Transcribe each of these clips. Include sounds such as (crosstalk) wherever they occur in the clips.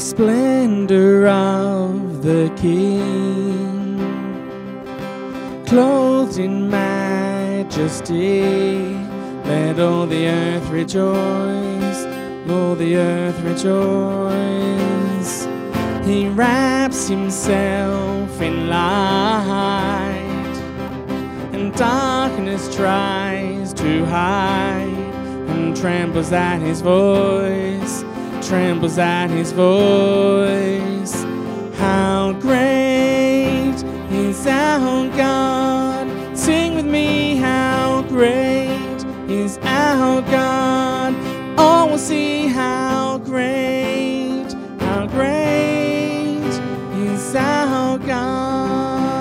splendor of the King, clothed in majesty. Let all the earth rejoice, all the earth rejoice. He wraps himself in light, and darkness tries to hide, and trembles at his voice, trembles at his voice. How great is our God! Sing with me, how great is our God! Oh, All will see how great, how great is our God.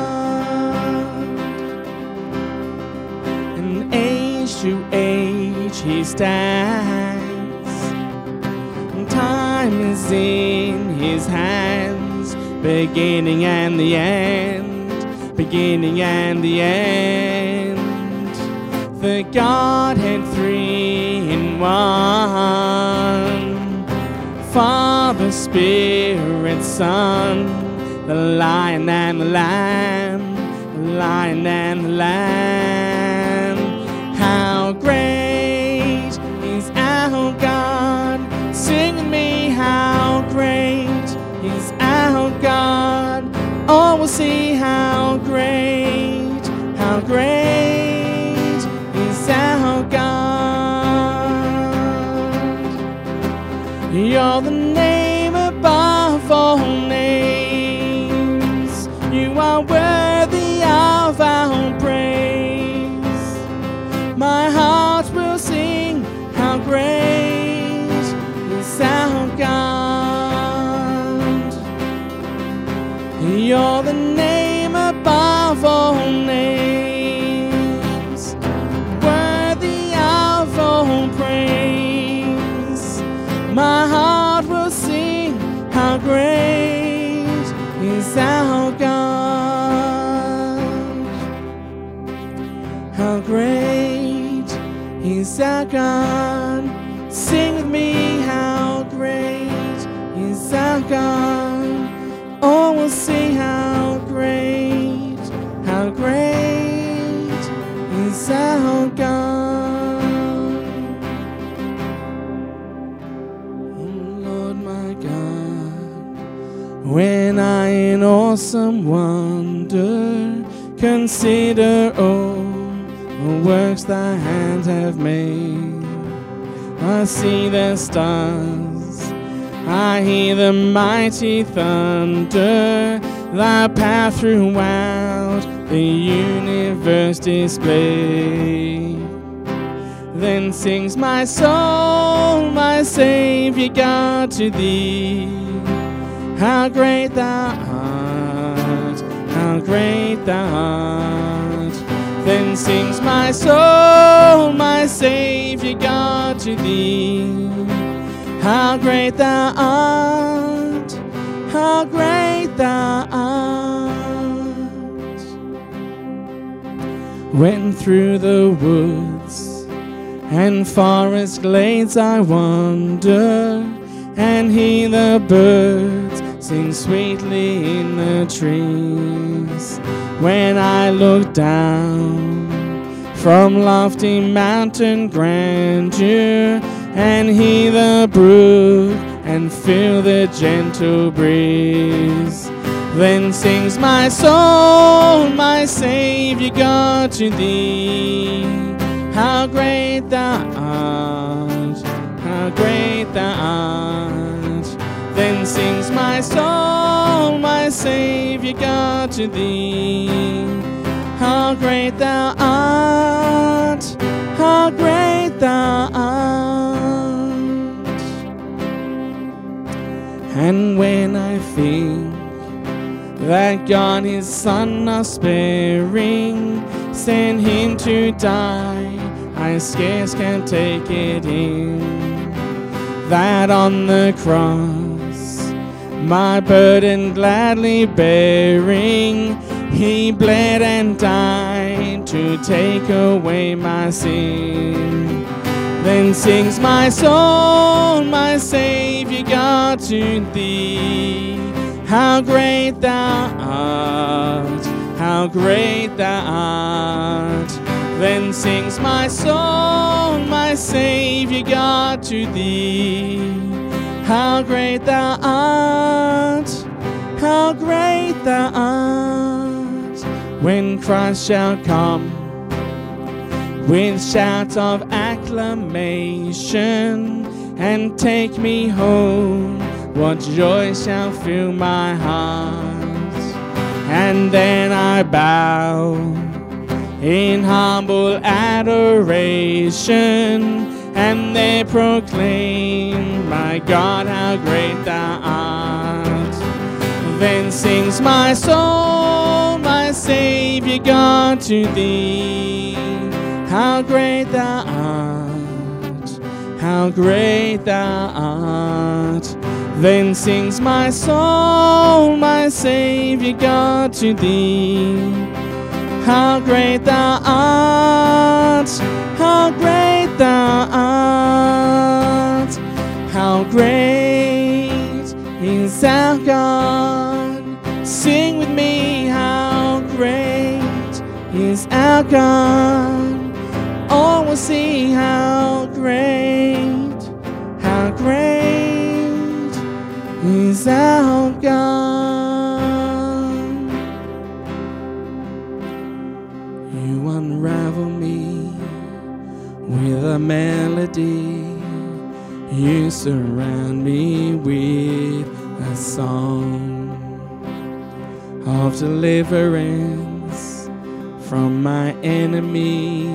And age to age he stands. In his hands, beginning and the end, beginning and the end. The Godhead three in one. Father, Spirit, Son, the Lion and the Lamb, the Lion and the Lamb. Oh, All will see how great, how great is our God. You're the God. Sing with me, how great is our God. Oh, we'll sing how great, how great is our God. Oh, Lord my God, when I in awesome wonder consider the works thy hands have made, I see the stars, I hear the mighty thunder, thy path throughout the universe display. Then sings my soul, my Savior God, to thee. How great thou art, how great thou art. Then sings my soul, my Savior God, to thee. How great thou art, how great thou art. Went through the woods and forest glades I wander and hear the birds sing sweetly in the trees. When I look down from lofty mountain grandeur and hear the brook and feel the gentle breeze. Then sings my soul, my Savior God, to thee. How great thou art, how great thou art. God, to thee. How great thou art, how great thou art. And when I think that God his son not sparing sent him to die, I scarce can take it in. That on the cross, my burden gladly bearing, he bled and died to take away my sin. Then sings my soul, my Savior God, to thee. How great thou art, how great thou art. Then sings my soul, my Savior God, to thee. How great thou art, how great thou art. When Christ shall come with shouts of acclamation and take me home. What joy shall fill my heart? And then I bow in humble adoration, and they proclaim, My God, how great thou art. Then sings my soul, my Savior God, to thee. How great thou art, how great thou art. Then sings my soul, my Savior God, to thee. How great thou art, how great thou art, how great is our God. Sing with me, how great is our God. All will see how great, how great is our God. Melody. You surround me with a song of deliverance from my enemies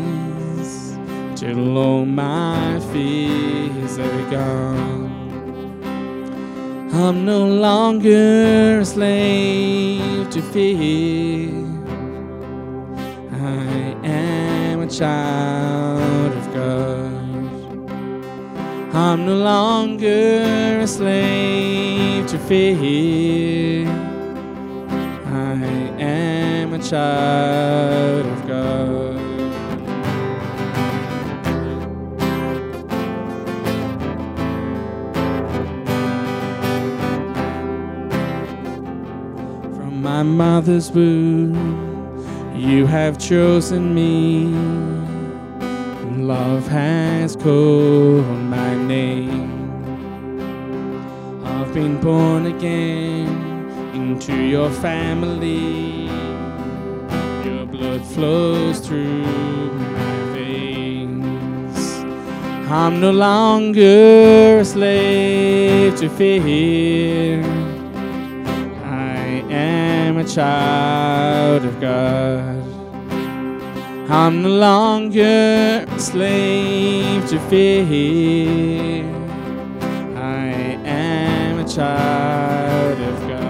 till all my fears oh are gone. I'm no longer a slave to fear. I am a child of God. I'm no longer a slave to fear. I am a child of God. From my mother's womb, you have chosen me. Love has called my name. I've been born again into your family. Your blood flows through my veins. I'm no longer a slave to fear. I am a child of God. I'm no longer a slave to fear. I am a child of God.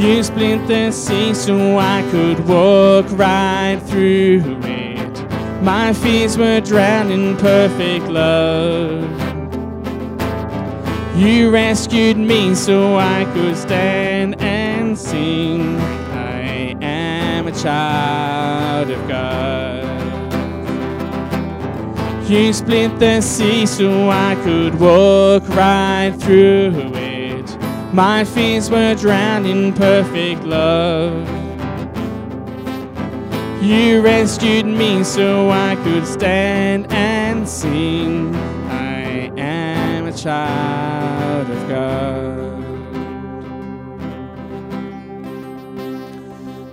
You split the sea so I could walk right through it. My fears were drowned in perfect love. You rescued me so I could stand and sing. Child of God. You split the sea so I could walk right through it. My fears were drowned in perfect love. You rescued me so I could stand and sing. I am a child of God.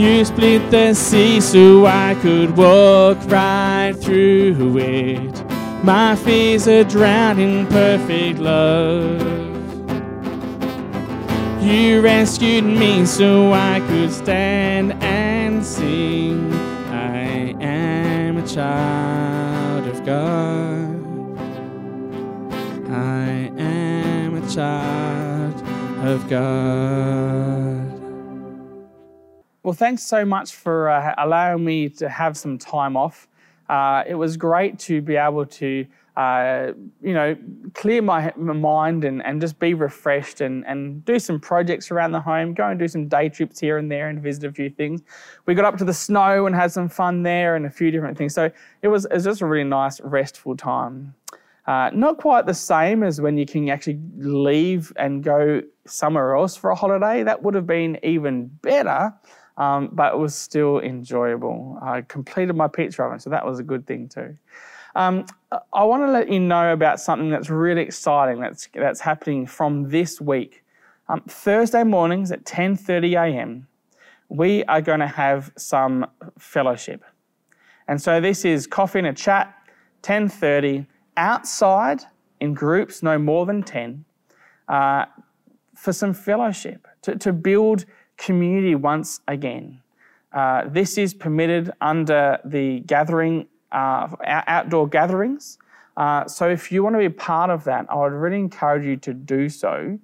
You split the sea so I could walk right through it. My fears are drowned in perfect love. You rescued me so I could stand and sing. I am a child of God. I am a child of God. Well, thanks so much for uh, allowing me to have some time off. Uh, it was great to be able to, uh, you know, clear my, my mind and, and just be refreshed and, and do some projects around the home, go and do some day trips here and there and visit a few things. We got up to the snow and had some fun there and a few different things. So it was, it was just a really nice, restful time. Uh, not quite the same as when you can actually leave and go somewhere else for a holiday. That would have been even better um, but it was still enjoyable. I completed my pizza oven, so that was a good thing too. Um, I want to let you know about something that's really exciting that's, that's happening from this week. Um, Thursday mornings at 10:30 a.m. we are going to have some fellowship, and so this is coffee and a chat. 10:30 outside in groups no more than 10 uh, for some fellowship to, to build community once again. Uh, this is permitted under the gathering, uh, outdoor gatherings. Uh, so if you want to be part of that, I would really encourage you to do so.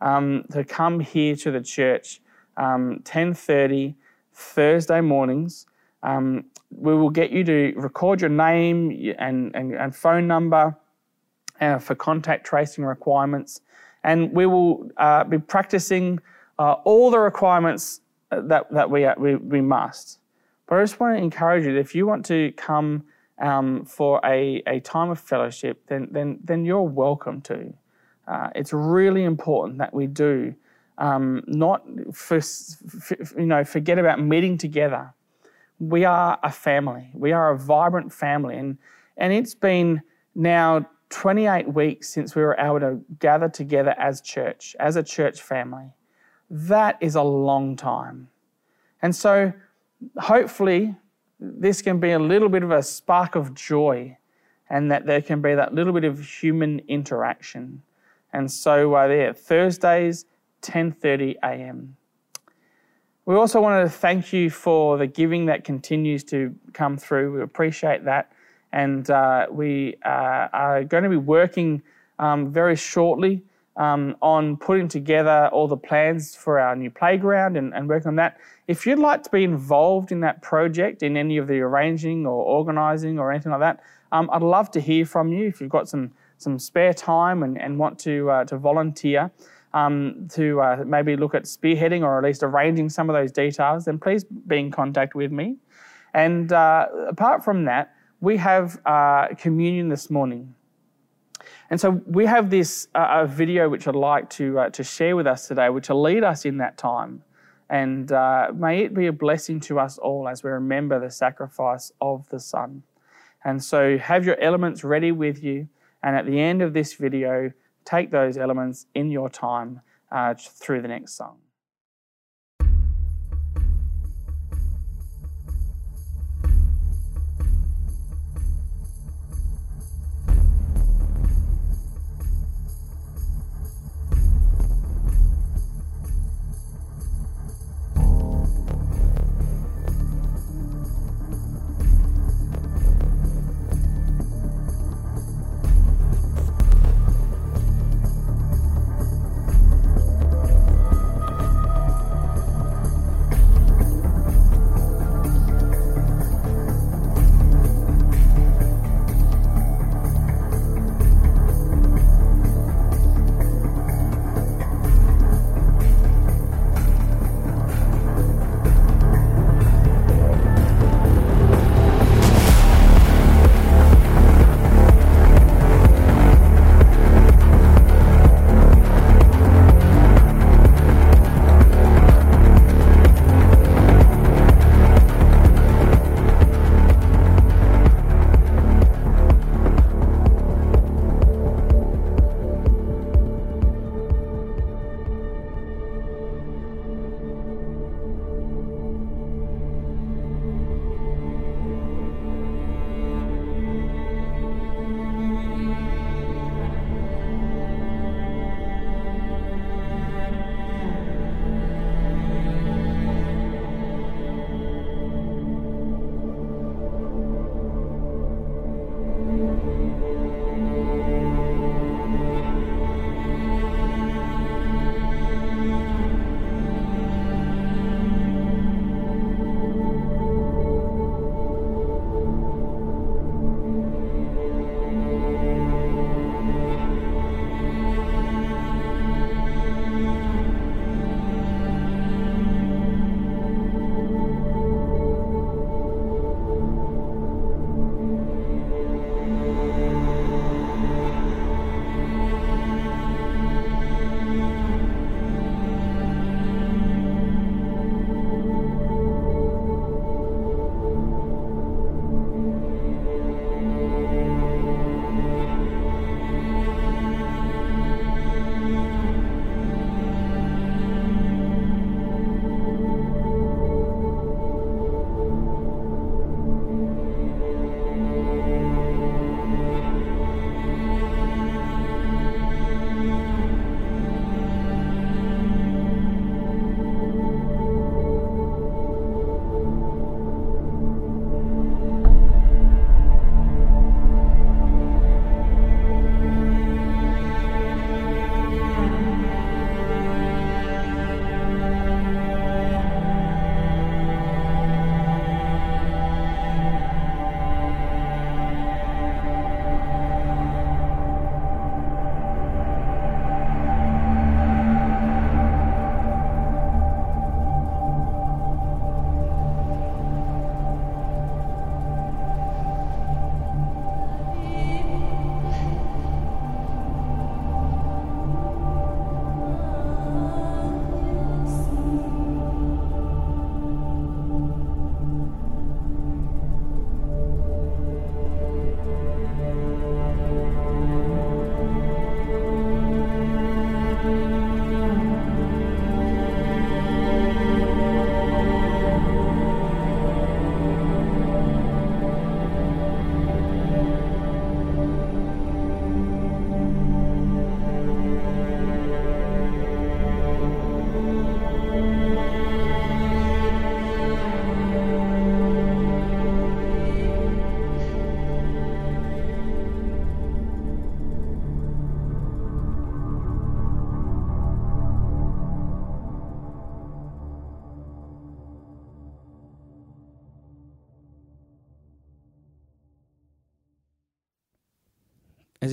Um, to come here to the church, um, 10:30 Thursday mornings. Um, we will get you to record your name and, and, and phone number uh, for contact tracing requirements, and we will uh, be practicing uh, all the requirements that, that we, we, we must. But I just want to encourage you that if you want to come um, for a, a time of fellowship, then, then, then you're welcome to. Uh, it's really important that we do um, not for, for, you know forget about meeting together. We are a family. We are a vibrant family, and and it's been now 28 weeks since we were able to gather together as church, as a church family. That is a long time. And so, hopefully, this can be a little bit of a spark of joy and that there can be that little bit of human interaction. And so, uh, there, Thursdays, 10:30 a.m. We also wanted to thank you for the giving that continues to come through. We appreciate that, and uh, we uh, are going to be working um, very shortly um, on putting together all the plans for our new playground and, and working on that. If you'd like to be involved in that project, in any of the arranging or organising or anything like that, um, I'd love to hear from you. If you've got some some spare time and, and want to uh, to volunteer um, to uh, maybe look at spearheading or at least arranging some of those details, then please be in contact with me. And uh, apart from that, we have uh, communion this morning. And so we have this uh, video which I'd like to, uh, to share with us today, which will lead us in that time. And uh, may it be a blessing to us all as we remember the sacrifice of the Son. And so have your elements ready with you. And at the end of this video, take those elements in your time uh, through the next song.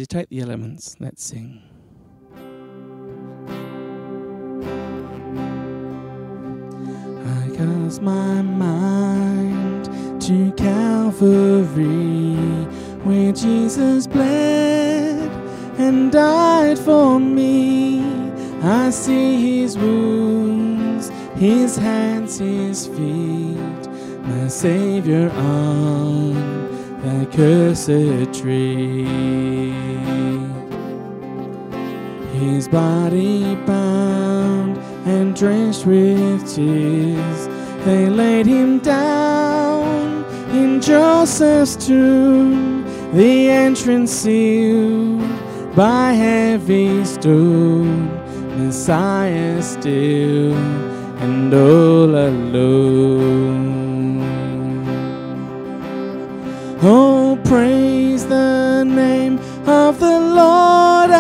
Take the elements, let's sing. I cast my mind to Calvary, where Jesus bled and died for me. I see his wounds, his hands, his feet, my Savior on that cursed tree. His body bound and drenched with tears, they laid him down in Joseph's tomb, the entrance sealed by heavy stone, Messiah still and all alone. Oh, praise the name of the Lord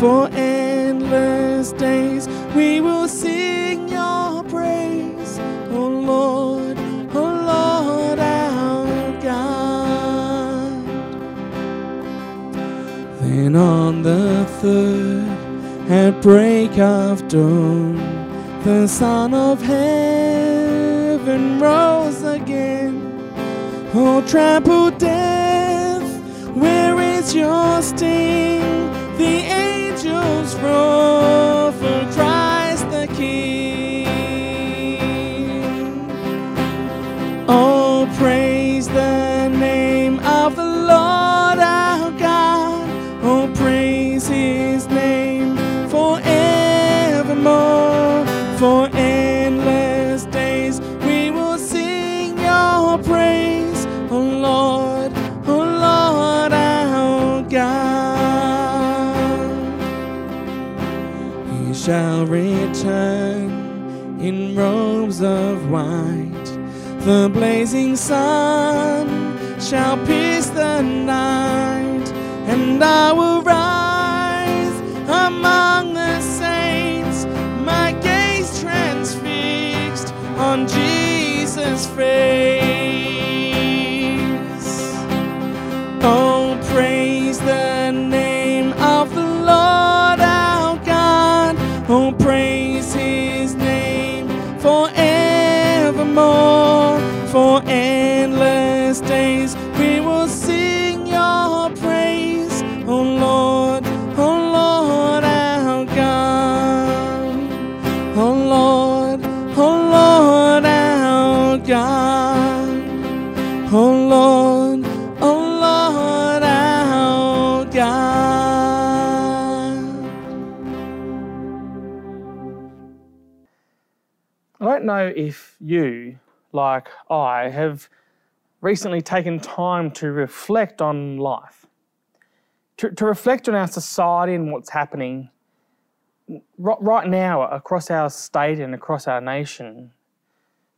For endless days we will sing your praise. Oh, Lord, oh, Lord our God. Then on the third, at break of dawn, the Son of Heaven rose again. Oh, trampled death, where is your sting? The for Christ the King. Oh, praise the shall return in robes of white. The blazing sun shall pierce the night, and I will rise among the saints, my gaze transfixed on Jesus' face. Oh, praise the don't know if you, like I, have recently taken time to reflect on life, to, to reflect on our society and what's happening right, now across our state and across our nation,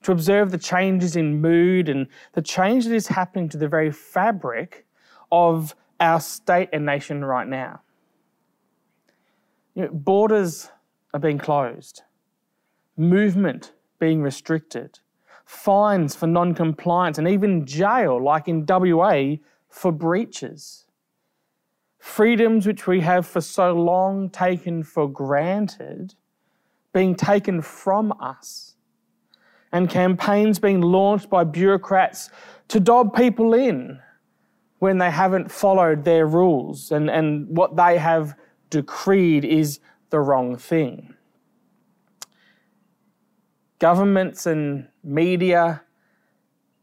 to observe the changes in mood and the change that is happening to the very fabric of our state and nation right now. You know, borders are being closed. Movement being restricted, fines for non compliance, and even jail, like in WA, for breaches. Freedoms which we have for so long taken for granted being taken from us, and campaigns being launched by bureaucrats to dob people in when they haven't followed their rules. And, and what they have decreed is the wrong thing governments and media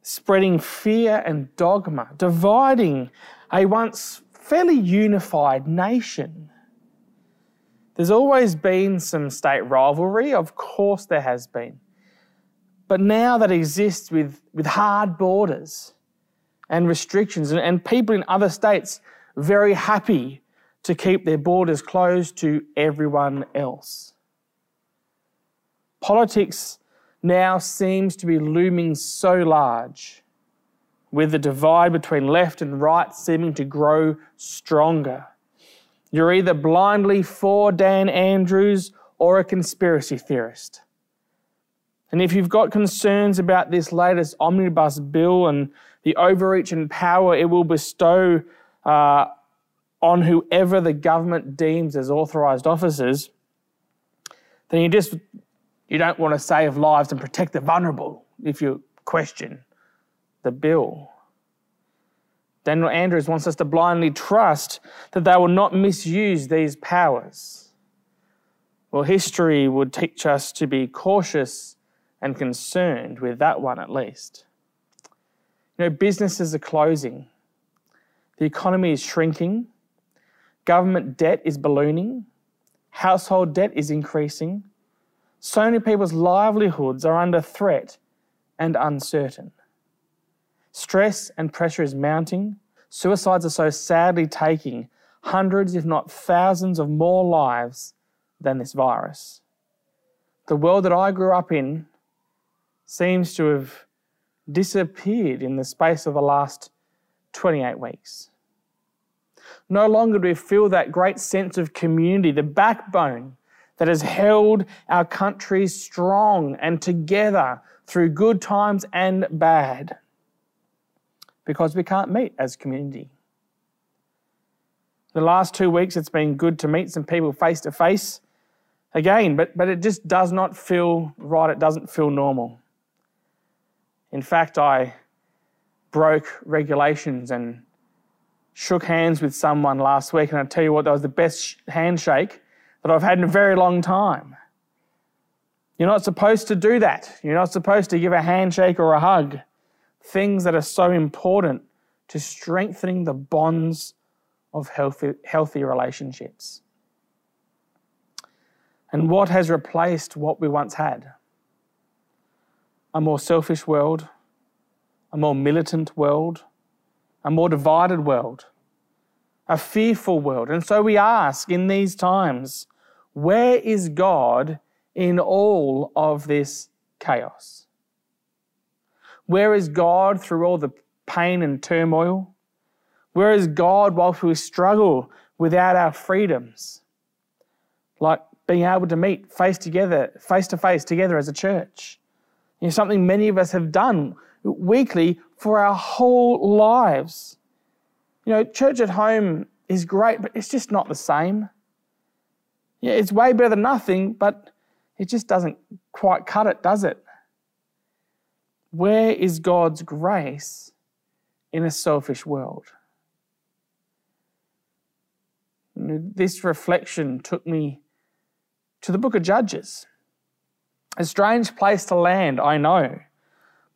spreading fear and dogma, dividing a once fairly unified nation. There's always been some state rivalry, of course, there has been. But now that exists with, with hard borders and restrictions, and, and people in other states very happy to keep their borders closed to everyone else. Politics now seems to be looming so large, with the divide between left and right seeming to grow stronger. You're either blindly for Dan Andrews or a conspiracy theorist. And if you've got concerns about this latest omnibus bill and the overreach and power it will bestow uh, on whoever the government deems as authorised officers, then you just you don't want to save lives and protect the vulnerable if you question the bill. Daniel Andrews wants us to blindly trust that they will not misuse these powers. Well, history would teach us to be cautious and concerned with that one at least. You know, businesses are closing, the economy is shrinking, government debt is ballooning, household debt is increasing. So many people's livelihoods are under threat and uncertain. Stress and pressure is mounting. Suicides are so sadly taking hundreds, if not thousands, of more lives than this virus. The world that I grew up in seems to have disappeared in the space of the last 28 weeks. No longer do we feel that great sense of community, the backbone that has held our country strong and together through good times and bad because we can't meet as community. The last two weeks, it's been good to meet some people face to face again, but, but it just does not feel right. It doesn't feel normal. In fact, I broke regulations and shook hands with someone last week, and I tell you what, that was the best handshake that I've had in a very long time. You're not supposed to do that. You're not supposed to give a handshake or a hug things that are so important to strengthening the bonds of healthy, healthy relationships. And what has replaced what we once had? A more selfish world, a more militant world, a more divided world, a fearful world. And so we ask in these times, where is God in all of this chaos? Where is God through all the pain and turmoil? Where is God whilst we struggle without our freedoms? Like being able to meet face together, face to face together as a church. You know, something many of us have done weekly for our whole lives. You know, church at home is great, but it's just not the same. Yeah, it's way better than nothing, but it just doesn't quite cut it, does it? Where is God's grace in a selfish world? This reflection took me to the book of Judges. A strange place to land, I know.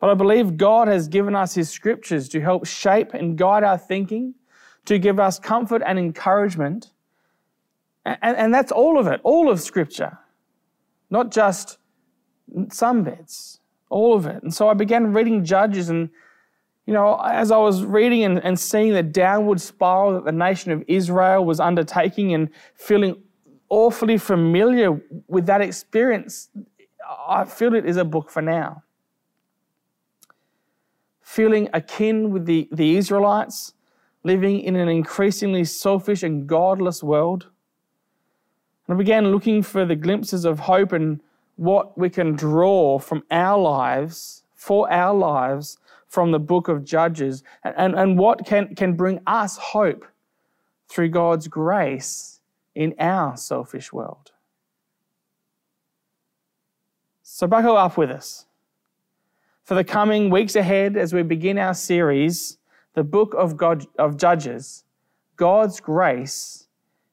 But I believe God has given us His scriptures to help shape and guide our thinking, to give us comfort and encouragement. And, and that's all of it, all of Scripture, not just some bits all of it. And so I began reading Judges, and you know, as I was reading and, and seeing the downward spiral that the nation of Israel was undertaking and feeling awfully familiar with that experience, I feel it is a book for now. Feeling akin with the, the Israelites, living in an increasingly selfish and godless world. And I began looking for the glimpses of hope and what we can draw from our lives, for our lives, from the book of Judges, and, and, and what can, can bring us hope through God's grace in our selfish world. So, buckle up with us. For the coming weeks ahead, as we begin our series, the book of, God, of Judges, God's grace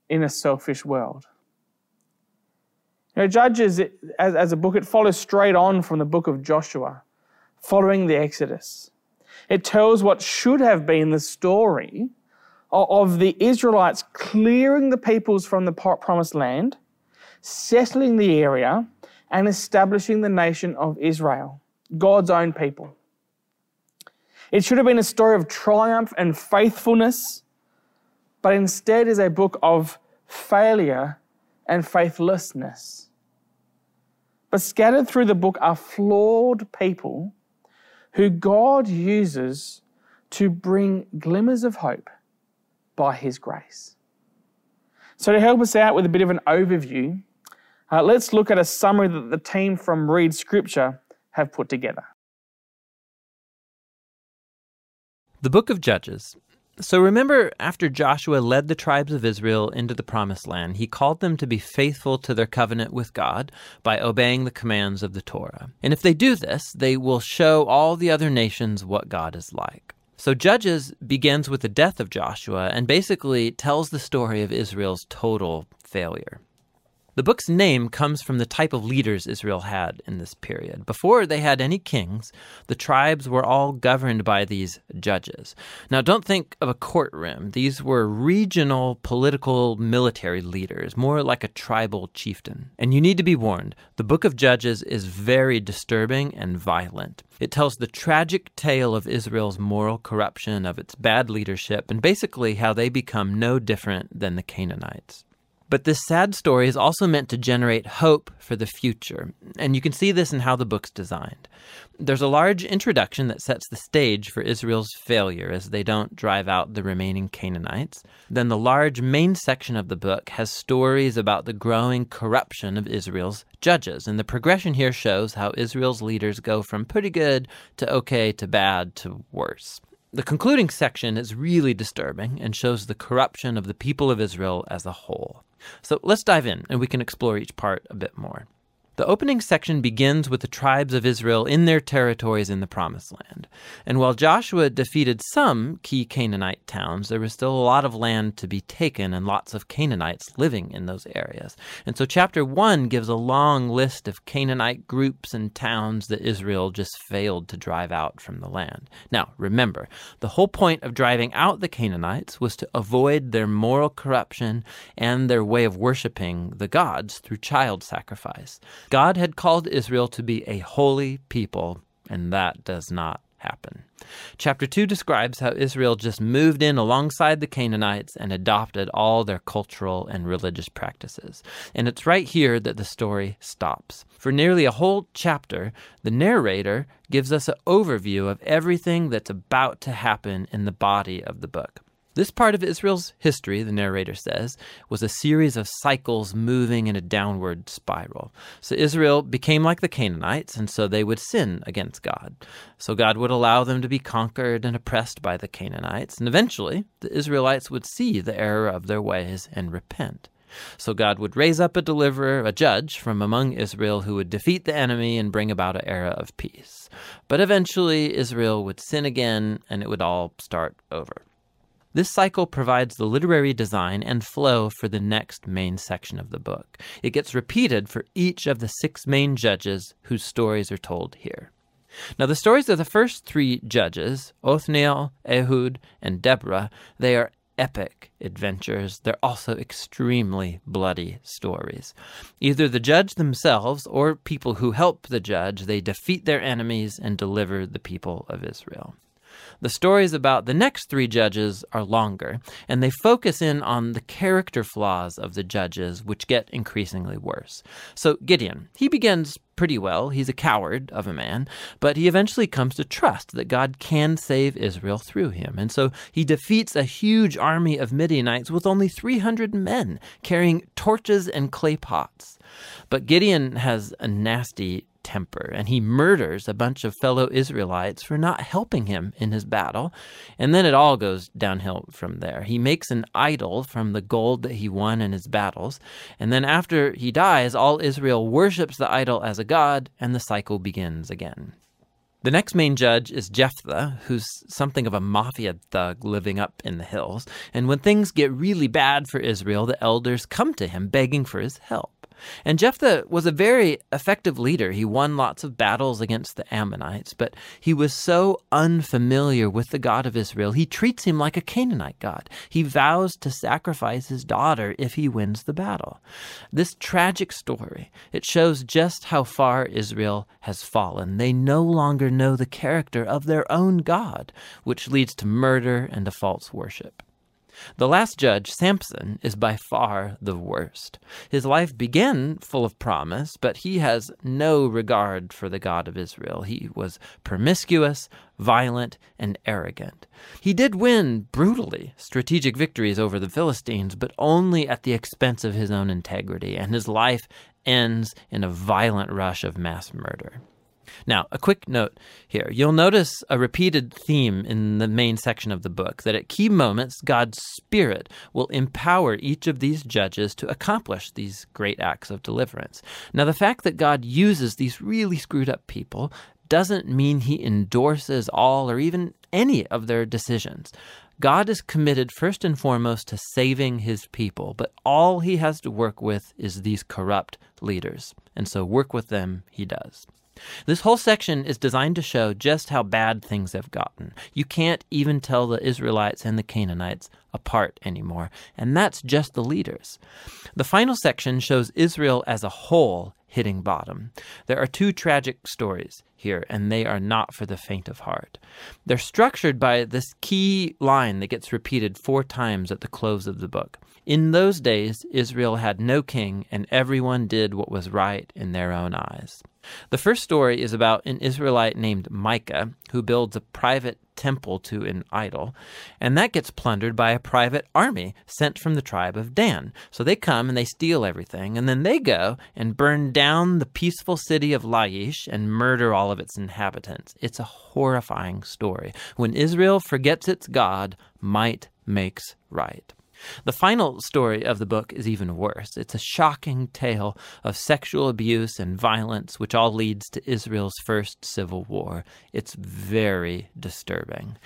in a selfish world. You know, Judges, as, as a book, it follows straight on from the book of Joshua, following the Exodus. It tells what should have been the story of the Israelites clearing the peoples from the promised land, settling the area, and establishing the nation of Israel, God's own people. It should have been a story of triumph and faithfulness, but instead is a book of failure and faithlessness. But scattered through the book are flawed people who God uses to bring glimmers of hope by His grace. So, to help us out with a bit of an overview, uh, let's look at a summary that the team from Read Scripture have put together. The book of Judges. So remember, after Joshua led the tribes of Israel into the promised land, he called them to be faithful to their covenant with God by obeying the commands of the Torah. And if they do this, they will show all the other nations what God is like. So Judges begins with the death of Joshua and basically tells the story of Israel's total failure. The book's name comes from the type of leaders Israel had in this period. Before they had any kings, the tribes were all governed by these judges. Now, don't think of a courtroom. These were regional political military leaders, more like a tribal chieftain. And you need to be warned the book of Judges is very disturbing and violent. It tells the tragic tale of Israel's moral corruption, of its bad leadership, and basically how they become no different than the Canaanites. But this sad story is also meant to generate hope for the future, and you can see this in how the book's designed. There's a large introduction that sets the stage for Israel's failure as they don't drive out the remaining Canaanites. Then the large main section of the book has stories about the growing corruption of Israel's judges, and the progression here shows how Israel's leaders go from pretty good to okay to bad to worse. The concluding section is really disturbing and shows the corruption of the people of Israel as a whole. So let's dive in and we can explore each part a bit more. The opening section begins with the tribes of Israel in their territories in the Promised Land. And while Joshua defeated some key Canaanite towns, there was still a lot of land to be taken and lots of Canaanites living in those areas. And so chapter 1 gives a long list of Canaanite groups and towns that Israel just failed to drive out from the land. Now, remember, the whole point of driving out the Canaanites was to avoid their moral corruption and their way of worshiping the gods through child sacrifice. God had called Israel to be a holy people, and that does not happen. Chapter 2 describes how Israel just moved in alongside the Canaanites and adopted all their cultural and religious practices. And it's right here that the story stops. For nearly a whole chapter, the narrator gives us an overview of everything that's about to happen in the body of the book. This part of Israel's history, the narrator says, was a series of cycles moving in a downward spiral. So Israel became like the Canaanites, and so they would sin against God. So God would allow them to be conquered and oppressed by the Canaanites, and eventually the Israelites would see the error of their ways and repent. So God would raise up a deliverer, a judge from among Israel who would defeat the enemy and bring about an era of peace. But eventually Israel would sin again and it would all start over. This cycle provides the literary design and flow for the next main section of the book. It gets repeated for each of the six main judges whose stories are told here. Now, the stories of the first three judges, Othniel, Ehud, and Deborah, they are epic adventures. They're also extremely bloody stories. Either the judge themselves or people who help the judge, they defeat their enemies and deliver the people of Israel. The stories about the next three judges are longer, and they focus in on the character flaws of the judges, which get increasingly worse. So, Gideon, he begins pretty well. He's a coward of a man, but he eventually comes to trust that God can save Israel through him. And so he defeats a huge army of Midianites with only 300 men carrying torches and clay pots. But Gideon has a nasty temper, and he murders a bunch of fellow Israelites for not helping him in his battle. And then it all goes downhill from there. He makes an idol from the gold that he won in his battles, and then after he dies, all Israel worships the idol as a god, and the cycle begins again. The next main judge is Jephthah, who's something of a mafia thug living up in the hills. And when things get really bad for Israel, the elders come to him begging for his help. And Jephthah was a very effective leader. He won lots of battles against the Ammonites, but he was so unfamiliar with the God of Israel, he treats him like a Canaanite God. He vows to sacrifice his daughter if he wins the battle. This tragic story, it shows just how far Israel has fallen. They no longer know the character of their own God, which leads to murder and to false worship. The last judge, Samson, is by far the worst. His life began full of promise, but he has no regard for the God of Israel. He was promiscuous, violent, and arrogant. He did win brutally strategic victories over the Philistines, but only at the expense of his own integrity, and his life ends in a violent rush of mass murder. Now, a quick note here. You'll notice a repeated theme in the main section of the book that at key moments, God's Spirit will empower each of these judges to accomplish these great acts of deliverance. Now, the fact that God uses these really screwed up people doesn't mean he endorses all or even any of their decisions. God is committed first and foremost to saving his people, but all he has to work with is these corrupt leaders. And so work with them he does. This whole section is designed to show just how bad things have gotten. You can't even tell the Israelites and the Canaanites apart anymore, and that's just the leaders. The final section shows Israel as a whole hitting bottom. There are two tragic stories here, and they are not for the faint of heart. They're structured by this key line that gets repeated four times at the close of the book. In those days, Israel had no king, and everyone did what was right in their own eyes. The first story is about an Israelite named Micah who builds a private temple to an idol, and that gets plundered by a private army sent from the tribe of Dan. So they come and they steal everything, and then they go and burn down the peaceful city of Laish and murder all of its inhabitants. It's a horrifying story. When Israel forgets its God, might makes right. The final story of the book is even worse. It's a shocking tale of sexual abuse and violence, which all leads to Israel's first civil war. It's very disturbing.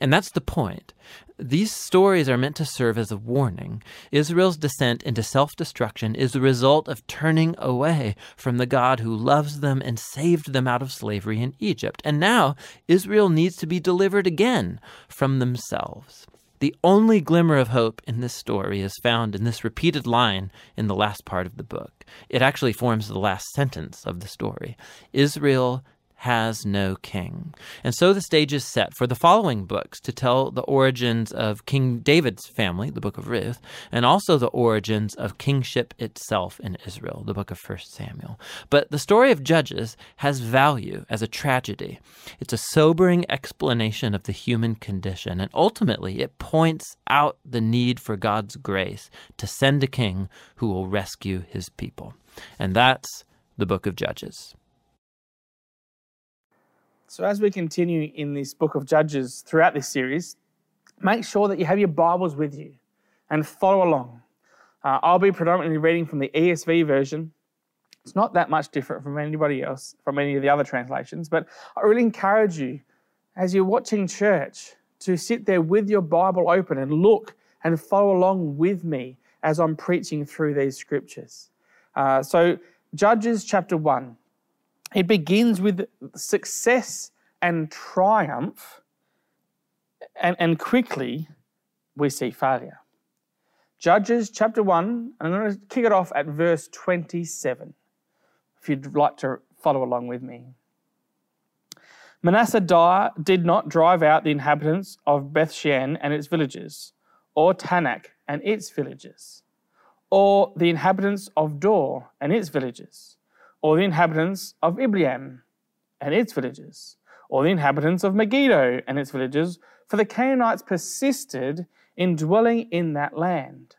And that's the point. These stories are meant to serve as a warning. Israel's descent into self destruction is the result of turning away from the God who loves them and saved them out of slavery in Egypt. And now Israel needs to be delivered again from themselves. The only glimmer of hope in this story is found in this repeated line in the last part of the book. It actually forms the last sentence of the story. Israel has no king. And so the stage is set for the following books to tell the origins of King David's family, the book of Ruth, and also the origins of kingship itself in Israel, the book of 1 Samuel. But the story of Judges has value as a tragedy. It's a sobering explanation of the human condition, and ultimately it points out the need for God's grace to send a king who will rescue his people. And that's the book of Judges. So, as we continue in this book of Judges throughout this series, make sure that you have your Bibles with you and follow along. Uh, I'll be predominantly reading from the ESV version. It's not that much different from anybody else, from any of the other translations, but I really encourage you as you're watching church to sit there with your Bible open and look and follow along with me as I'm preaching through these scriptures. Uh, so, Judges chapter 1. It begins with success and triumph, and, and quickly we see failure. Judges chapter 1, and I'm going to kick it off at verse 27, if you'd like to follow along with me. Manasseh did not drive out the inhabitants of Bethshean and its villages, or Taanach and its villages, or the inhabitants of Dor and its villages or the inhabitants of Ibleam and its villages, or the inhabitants of Megiddo and its villages, for the Canaanites persisted in dwelling in that land.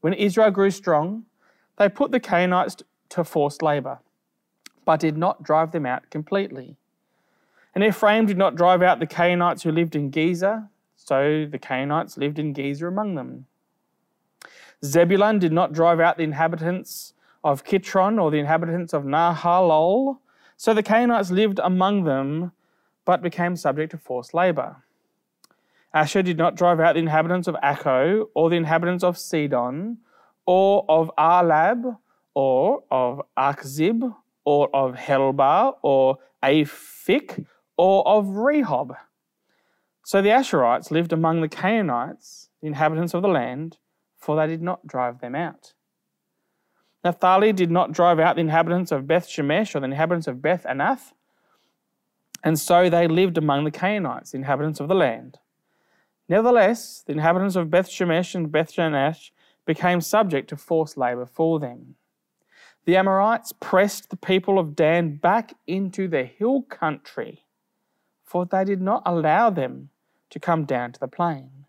When Israel grew strong, they put the Canaanites to forced labor, but did not drive them out completely. And Ephraim did not drive out the Canaanites who lived in Gezer, so the Canaanites lived in Gezer among them. Zebulun did not drive out the inhabitants of Kitron or the inhabitants of Nahalol. So the Canaanites lived among them, but became subject to forced labor. Asher did not drive out the inhabitants of Acco, or the inhabitants of Sidon, or of Ahlab, or of Achzib, or of Helbah, or Aphik, or of Rehob. So the Asherites lived among the Canaanites, the inhabitants of the land, for they did not drive them out. Naphtali did not drive out the inhabitants of Beth Shemesh or the inhabitants of Beth Anath, and so they lived among the Canaanites, the inhabitants of the land. Nevertheless, the inhabitants of Beth Shemesh and Beth Shemesh became subject to forced labor for them. The Amorites pressed the people of Dan back into the hill country, for they did not allow them to come down to the plain.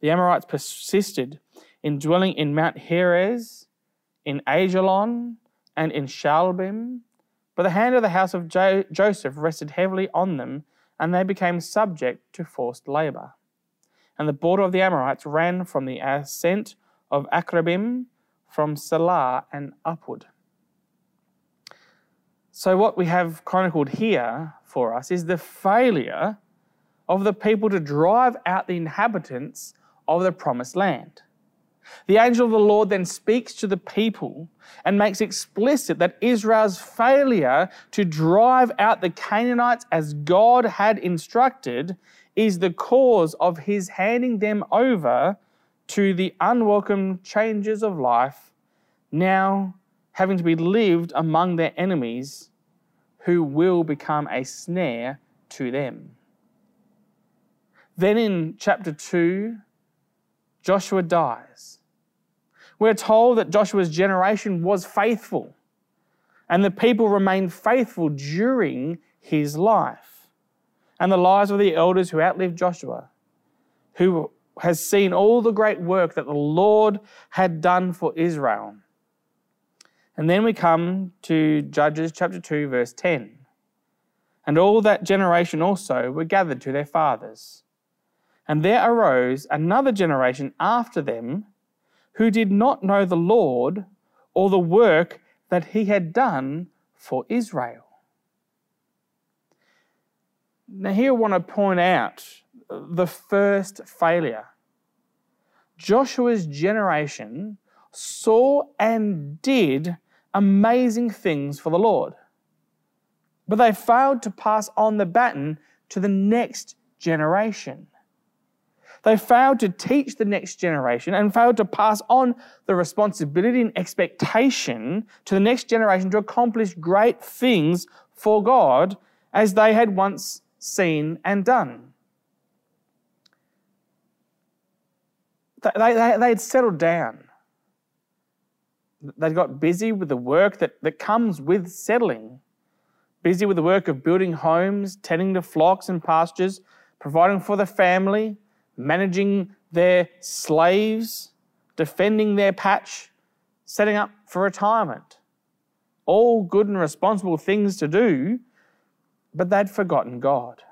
The Amorites persisted in dwelling in Mount Heres in Aijalon and in Shaalbim. But the hand of the house of jo- Joseph rested heavily on them, and they became subject to forced labor. And the border of the Amorites ran from the ascent of Akrabbim, from Sela and upward. So, what we have chronicled here for us is the failure of the people to drive out the inhabitants of the promised land. The angel of the Lord then speaks to the people and makes explicit that Israel's failure to drive out the Canaanites as God had instructed is the cause of his handing them over to the unwelcome changes of life, now having to be lived among their enemies who will become a snare to them. Then in chapter 2, Joshua dies. We're told that Joshua's generation was faithful, and the people remained faithful during his life. And the lives of the elders who outlived Joshua, who has seen all the great work that the Lord had done for Israel. And then we come to Judges chapter 2, verse 10. And all that generation also were gathered to their fathers. And there arose another generation after them who did not know the Lord or the work that he had done for Israel. Now, here I want to point out the first failure. Joshua's generation saw and did amazing things for the Lord, but they failed to pass on the baton to the next generation. They failed to teach the next generation and failed to pass on the responsibility and expectation to the next generation to accomplish great things for God as they had once seen and done. They, they, they had settled down. They got busy with the work that, that comes with settling, busy with the work of building homes, tending to flocks and pastures, providing for the family, managing their slaves, defending their patch, setting up for retirement. All good and responsible things to do, but they'd forgotten God.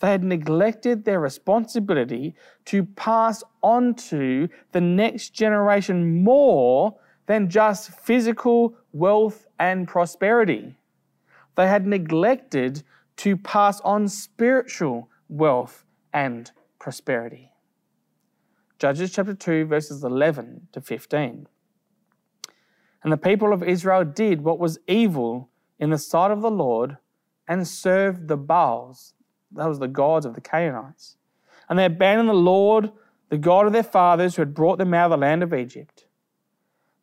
They had neglected their responsibility to pass on to the next generation more than just physical wealth and prosperity. They had neglected to pass on spiritual wealth and prosperity. Judges chapter 2, verses 11 to 15. And the people of Israel did what was evil in the sight of the Lord and served the Baals, that was the gods of the Canaanites. And they abandoned the Lord, the God of their fathers, who had brought them out of the land of Egypt.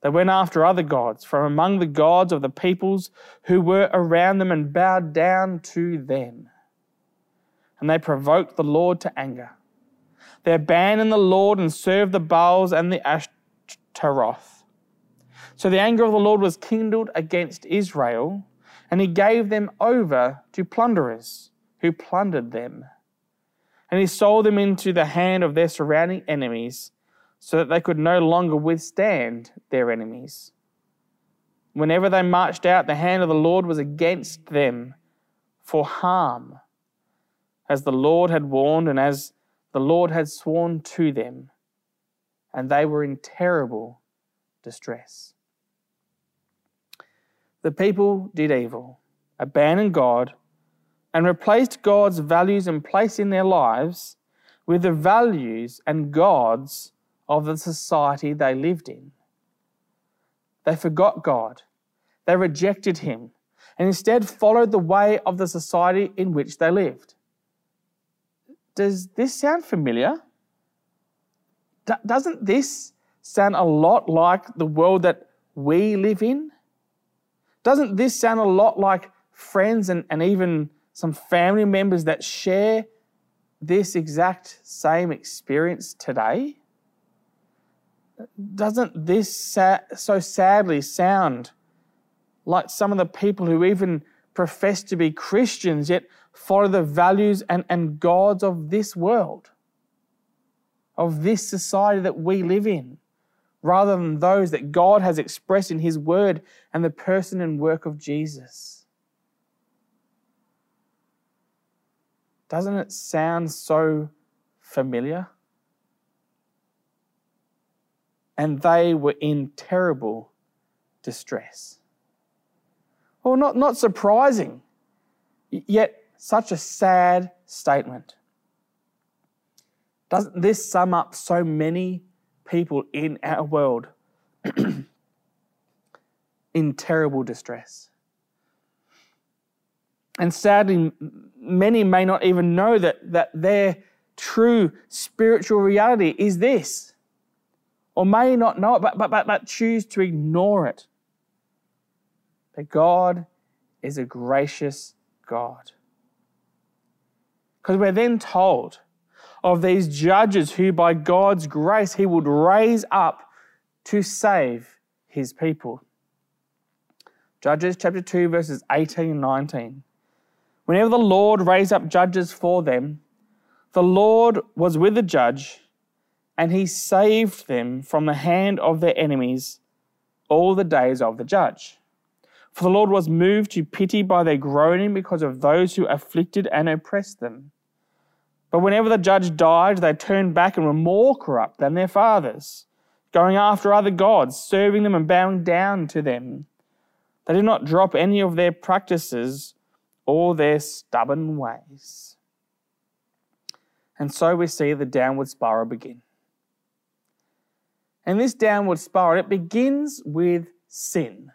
They went after other gods from among the gods of the peoples who were around them and bowed down to them and they provoked the Lord to anger. They abandoned the Lord and served the Baals and the Ashtaroth. So the anger of the Lord was kindled against Israel, and he gave them over to plunderers who plundered them. And he sold them into the hand of their surrounding enemies, so that they could no longer withstand their enemies. Whenever they marched out, the hand of the Lord was against them for harm as the Lord had warned and as the Lord had sworn to them, and they were in terrible distress. The people did evil, abandoned God, and replaced God's values and place in their lives with the values and gods of the society they lived in. They forgot God, they rejected Him, and instead followed the way of the society in which they lived. Does this sound familiar? D- doesn't this sound a lot like the world that we live in? Doesn't this sound a lot like friends and, and even some family members that share this exact same experience today? Doesn't this sa- so sadly sound like some of the people who even profess to be Christians yet follow the values and, and gods of this world, of this society that we live in, rather than those that God has expressed in His Word and the person and work of Jesus. Doesn't it sound so familiar? And they were in terrible distress. Well, not, not surprising, yet such a sad statement. Doesn't this sum up so many people in our world (clears throat) in terrible distress? And sadly, many may not even know that, that their true spiritual reality is this, or may not know it, but, but, but, but choose to ignore it. That God is a gracious God. Because we're then told of these judges who, by God's grace, He would raise up to save His people. Judges chapter 2, verses 18 and 19. Whenever the Lord raised up judges for them, the Lord was with the judge, and he saved them from the hand of their enemies all the days of the judge. For the Lord was moved to pity by their groaning because of those who afflicted and oppressed them. But whenever the judge died, they turned back and were more corrupt than their fathers, going after other gods, serving them and bowing down to them. They did not drop any of their practices or their stubborn ways. And so we see the downward spiral begin. And this downward spiral, it begins with sin.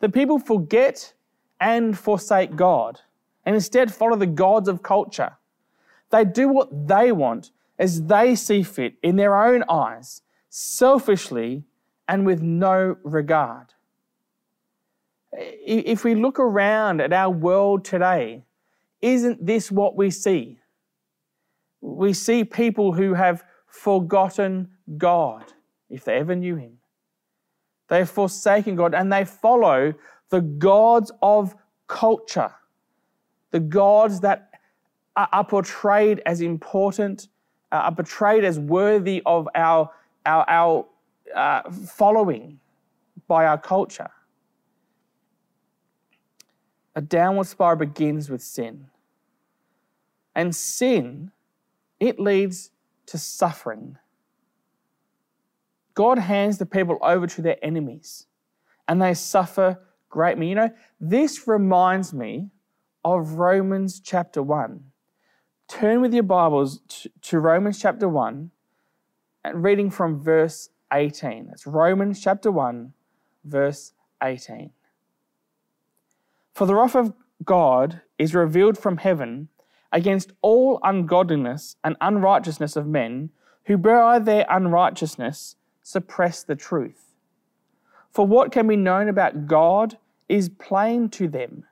The people forget and forsake God and instead follow the gods of culture. They do what they want as they see fit in their own eyes, selfishly and with no regard if we look around at our world today, isn't this what we see? We see people who have forgotten God, if they ever knew Him. They've forsaken God and they follow the gods of culture, the gods that are portrayed as important, uh, are portrayed as worthy of our, our, our uh, following by our culture. A downward spiral begins with sin. And sin, it leads to suffering. God hands the people over to their enemies and they suffer greatly. You know, this reminds me of Romans chapter 1. Turn with your Bibles to Romans chapter 1 and reading from verse 18. That's Romans chapter 1, verse 18. For the wrath of God is revealed from heaven against all ungodliness and unrighteousness of men who by their unrighteousness suppress the truth. For what can be known about God is plain to them,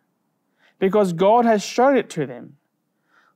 because God has shown it to them.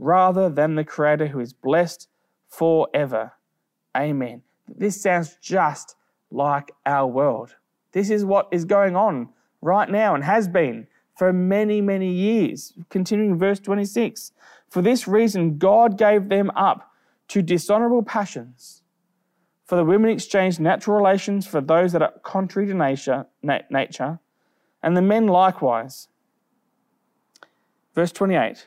rather than the Creator who is blessed forever. Amen. This sounds just like our world. This is what is going on right now and has been for many, many years. Continuing verse 26. For this reason, God gave them up to dishonorable passions. For the women exchanged natural relations for those that are contrary to nature, nature and the men likewise. Verse 28.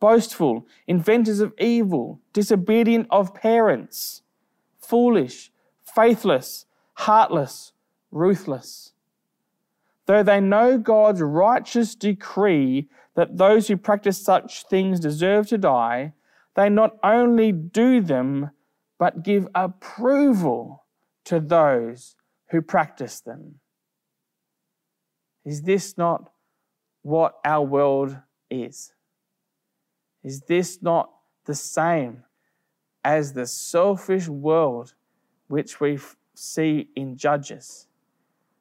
boastful, inventors of evil, disobedient of parents, foolish, faithless, heartless, ruthless. Though they know God's righteous decree that those who practice such things deserve to die, they not only do them, but give approval to those who practice them. Is this not what our world is? Is this not the same as the selfish world which we see in Judges?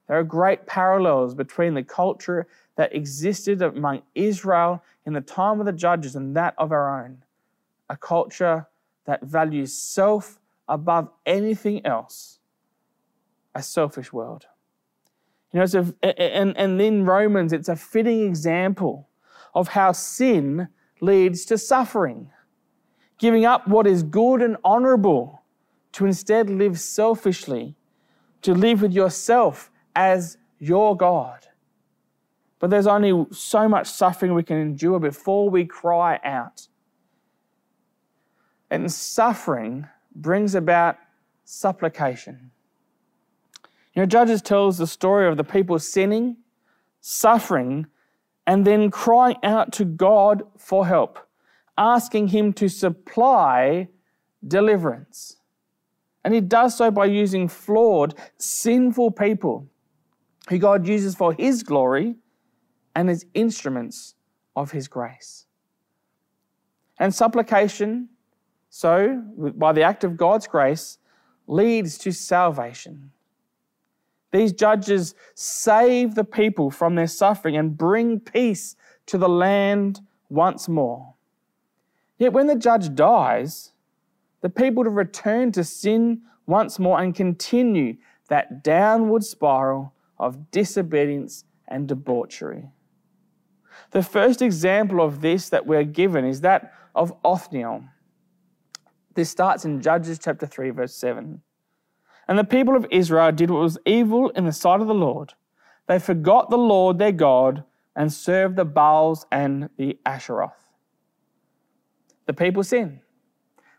There are great parallels between the culture that existed among Israel in the time of the Judges and that of our own. A culture that values self above anything else. A selfish world. You know, a, and, and in Romans, it's a fitting example of how sin leads to suffering. Giving up what is good and honorable to instead live selfishly, to live with yourself as your God. But there's only so much suffering we can endure before we cry out. And suffering brings about supplication. You know, Judges tells the story of the people sinning, suffering, and then crying out to God for help, asking Him to supply deliverance. And He does so by using flawed, sinful people who God uses for His glory and as instruments of His grace. And supplication, so by the act of God's grace, leads to salvation. These judges save the people from their suffering and bring peace to the land once more. Yet when the judge dies, the people to return to sin once more and continue that downward spiral of disobedience and debauchery. The first example of this that we're given is that of Othniel. This starts in Judges chapter 3, verse 7. And the people of Israel did what was evil in the sight of the Lord. They forgot the Lord their God and served the Baals and the Asheroth. The people sin.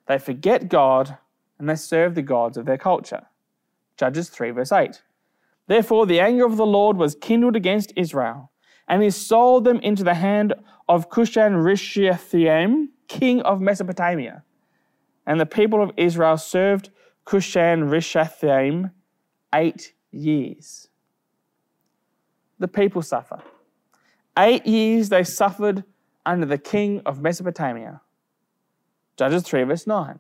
They forget God and they serve the gods of their culture. Judges 3, verse 8. Therefore, the anger of the Lord was kindled against Israel, and he sold them into the hand of Cushan Rishathaim, king of Mesopotamia. And the people of Israel served Cushan Rishathaim eight years. The people suffer. Eight years they suffered under the king of Mesopotamia. Judges 3, verse 9.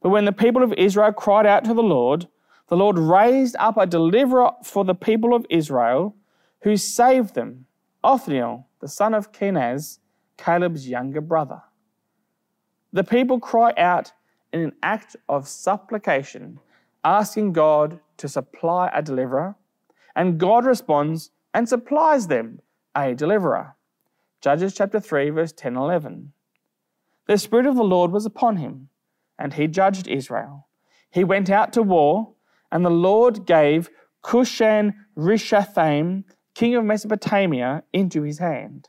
But when the people of Israel cried out to the Lord, the Lord raised up a deliverer for the people of Israel who saved them, Othniel, the son of Kenaz, Caleb's younger brother. The people cry out in an act of supplication, asking God to supply a deliverer, and God responds and supplies them a deliverer. Judges chapter 3, verse 10 and 11. The Spirit of the Lord was upon him, and he judged Israel. He went out to war and the Lord gave Cushan Rishathaim, king of Mesopotamia, into his hand.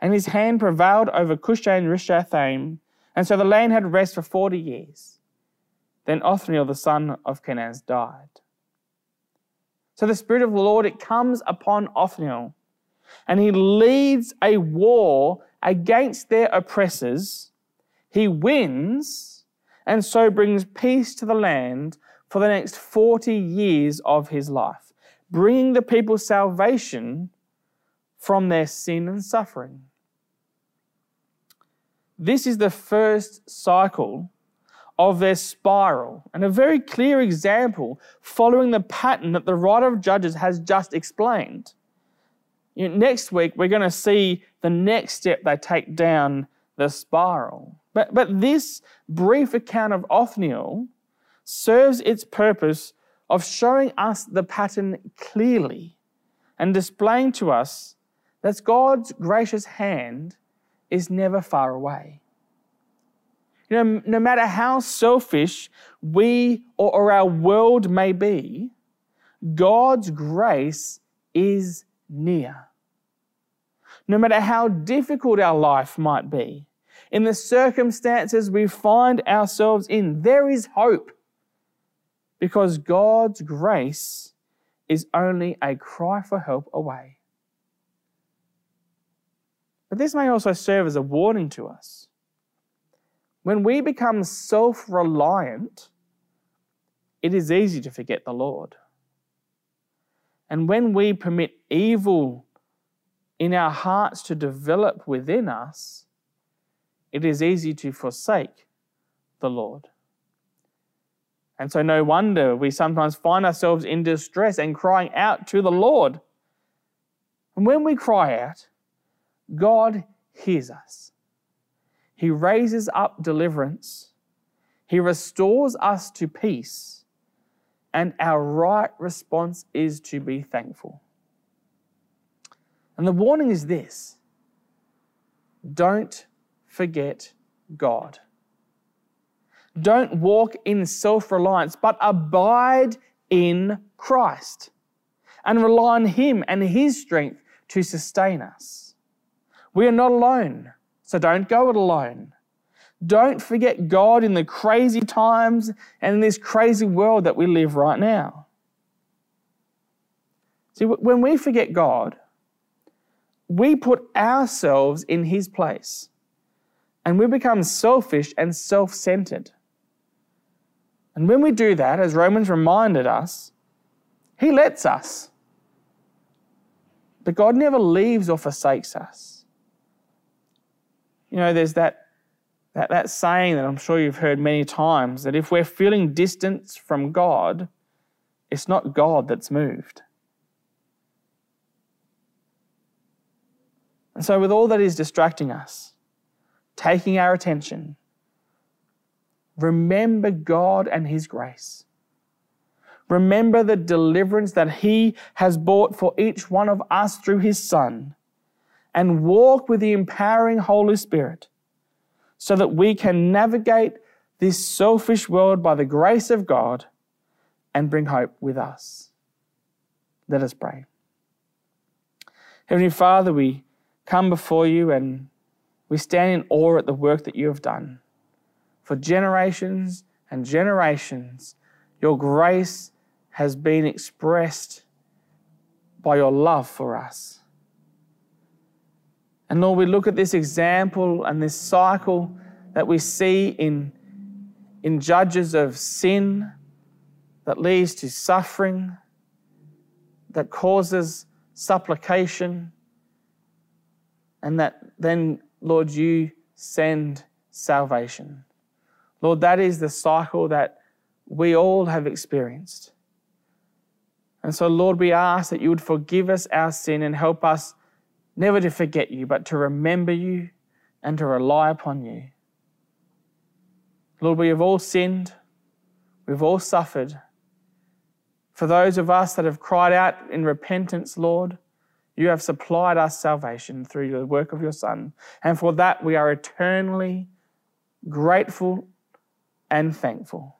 And his hand prevailed over Cushan Rishathaim, and so the land had rest for forty years. Then Othniel, the son of Kenaz, died. So the Spirit of the Lord, it comes upon Othniel, and he leads a war against their oppressors. He wins, and so brings peace to the land for the next 40 years of his life, bringing the people salvation from their sin and suffering. This is the first cycle of their spiral, and a very clear example following the pattern that the writer of Judges has just explained. Next week, we're going to see the next step they take down the spiral. But, but this brief account of Othniel serves its purpose of showing us the pattern clearly and displaying to us that God's gracious hand is never far away. You know, no matter how selfish we or, or our world may be, God's grace is near. No matter how difficult our life might be, in the circumstances we find ourselves in, there is hope because God's grace is only a cry for help away. But this may also serve as a warning to us. When we become self reliant, it is easy to forget the Lord. And when we permit evil in our hearts to develop within us, it is easy to forsake the Lord. And so, no wonder we sometimes find ourselves in distress and crying out to the Lord. And when we cry out, God hears us. He raises up deliverance, He restores us to peace, and our right response is to be thankful. And the warning is this don't forget God. Don't walk in self reliance, but abide in Christ and rely on Him and His strength to sustain us. We are not alone, so don't go it alone. Don't forget God in the crazy times and in this crazy world that we live right now. See, when we forget God, we put ourselves in His place and we become selfish and self centered. And when we do that, as Romans reminded us, He lets us. But God never leaves or forsakes us. You know, there's that, that, that saying that I'm sure you've heard many times that if we're feeling distance from God, it's not God that's moved. And so, with all that is distracting us, taking our attention, Remember God and His grace. Remember the deliverance that He has bought for each one of us through His Son, and walk with the empowering Holy Spirit so that we can navigate this selfish world by the grace of God and bring hope with us. Let us pray. Heavenly Father, we come before you and we stand in awe at the work that you have done for generations and generations, your grace has been expressed by your love for us. And Lord, we look at this example and this cycle that we see in, in judges of sin that leads to suffering, that causes supplication, and that then, Lord, you send salvation. Lord, that is the cycle that we all have experienced. And so, Lord, we ask that you would forgive us our sin and help us never to forget you, but to remember you and to rely upon you. Lord, we have all sinned, we've all suffered. For those of us that have cried out in repentance, Lord, you have supplied us salvation through the work of your Son. And for that, we are eternally grateful and thankful.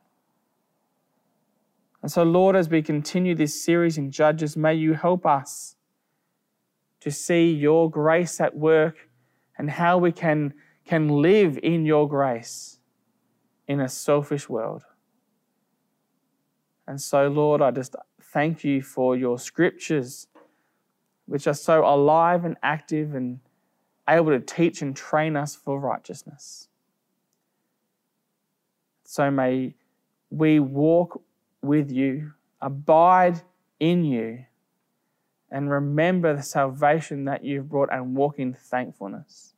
And so, Lord, as we continue this series in Judges, may you help us to see your grace at work and how we can, can live in your grace in a selfish world. And so, Lord, I just thank you for your scriptures, which are so alive and active and able to teach and train us for righteousness. So may we walk with you, abide in you, and remember the salvation that you've brought and walk in thankfulness.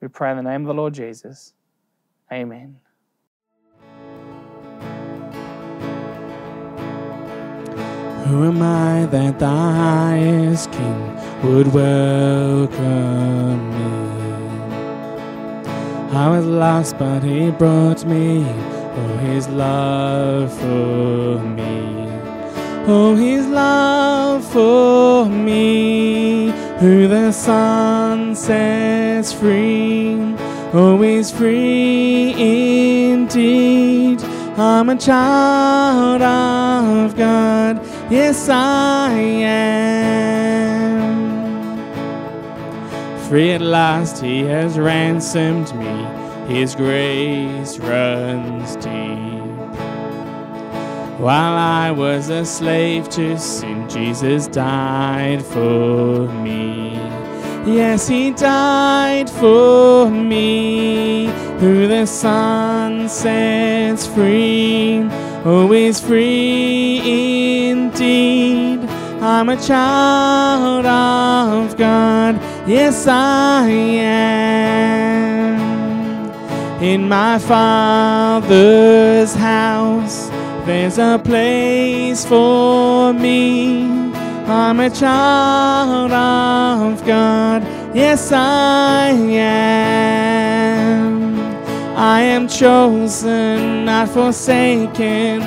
We pray in the name of the Lord Jesus. Amen. Who am I that the highest King would welcome me? I was lost, but He brought me. Oh, His love for me. Oh, his love for me, who the Son sets free. Oh, is free indeed. I'm a child of God. Yes, I am. Free at last, He has ransomed me. His grace runs deep. While I was a slave to sin, Jesus died for me. Yes, He died for me. Who the Son sets free, is free indeed. I'm a child of God. Yes, I am. In my Father's house, there's a place for me. I'm a child of God. Yes, I am. I am chosen, not forsaken.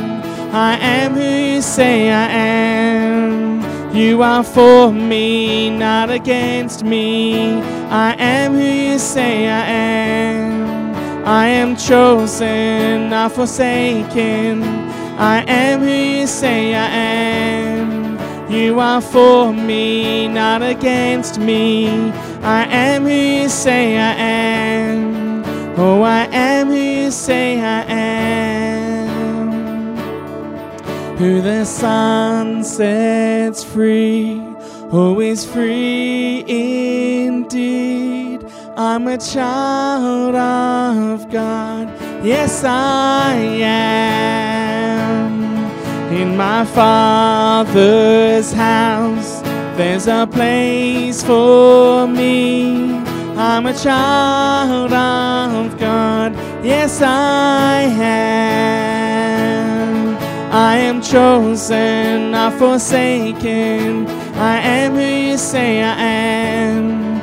I am who you say I am. You are for me, not against me. I am who you say I am. I am chosen, not forsaken. I am who you say I am. You are for me, not against me. I am who you say I am. Oh, I am who you say I am. Who the Son sets free, oh, is free indeed. I'm a child of God. Yes, I am. In my Father's house, there's a place for me. I'm a child of God. Yes, I am. I am chosen, not forsaken. I am who you say I am.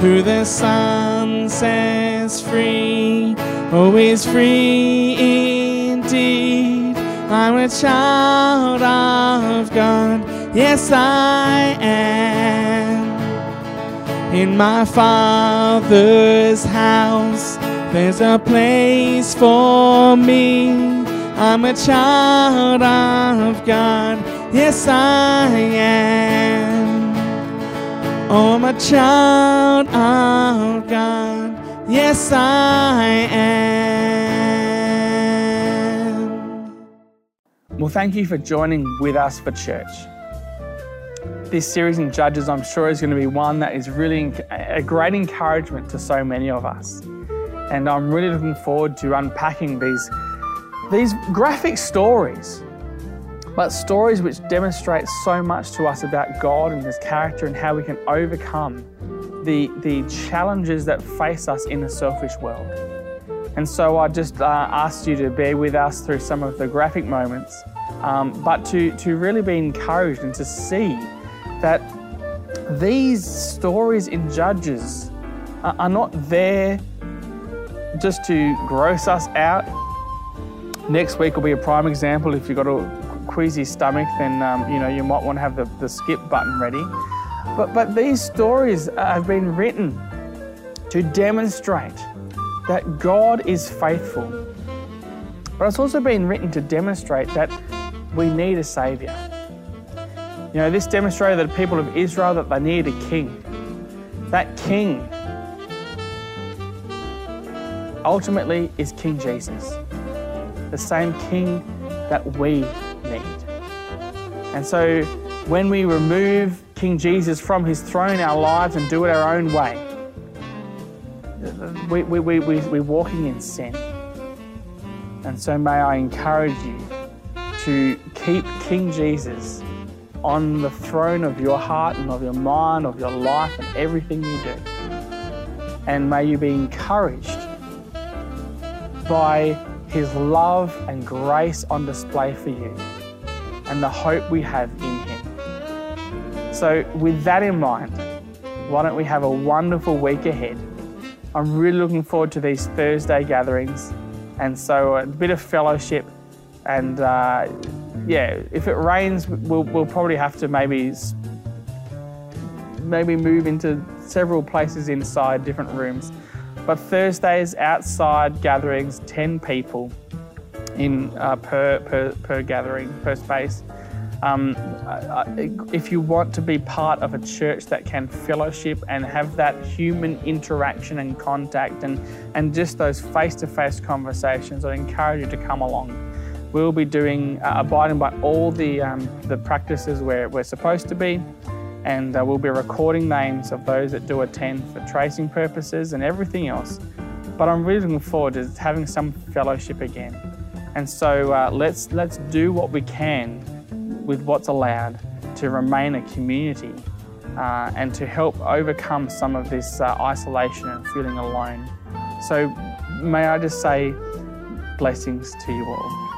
Who the Son sets free, oh, is free indeed. I'm a child of God. Yes, I am. In my Father's house, there's a place for me. I'm a child of God. Yes, I am. Oh, I'm child of God. Yes, I am. Well, thank you for joining with us for church. This series in Judges, I'm sure, is going to be one that is really a great encouragement to so many of us. And I'm really looking forward to unpacking these, these graphic stories, but stories which demonstrate so much to us about God and His character and how we can overcome the, the challenges that face us in a selfish world. And so I just uh, asked you to bear with us through some of the graphic moments, um, but to, to really be encouraged and to see that these stories in Judges are, not there just to gross us out. Next week will be a prime example. If you've got a queasy stomach, then um, you know you might want to have the, the skip button ready. But, but these stories have been written to demonstrate that God is faithful. But it's also been written to demonstrate that we need a Saviour. You know, this demonstrated that the people of Israel that they needed a king. That king ultimately is King Jesus, the same king that we. And so when we remove King Jesus from his throne our lives and do it our own way, we, we, we, we, we're walking in sin. And so may I encourage you to keep King Jesus on the throne of your heart and of your mind, of your life, and everything you do. And may you be encouraged by His love and grace on display for you and the hope we have in Him. So, with that in mind, why don't we have a wonderful week ahead? I'm really looking forward to these Thursday gatherings, and so a bit of fellowship. And uh, yeah, if it rains, we'll, we'll probably have to maybe maybe move into several places inside different rooms. But Thursdays outside gatherings, 10 people in uh, per, per per gathering per space. Um, if you want to be part of a church that can fellowship and have that human interaction and contact and, and just those face to face conversations, I encourage you to come along. We'll be doing, uh, abiding by all the, um, the practices where we're supposed to be, and uh, we'll be recording names of those that do attend for tracing purposes and everything else. But I'm really looking forward to having some fellowship again. And so uh, let's, let's do what we can with what's allowed to remain a community uh, and to help overcome some of this uh, isolation and feeling alone. So, may I just say blessings to you all.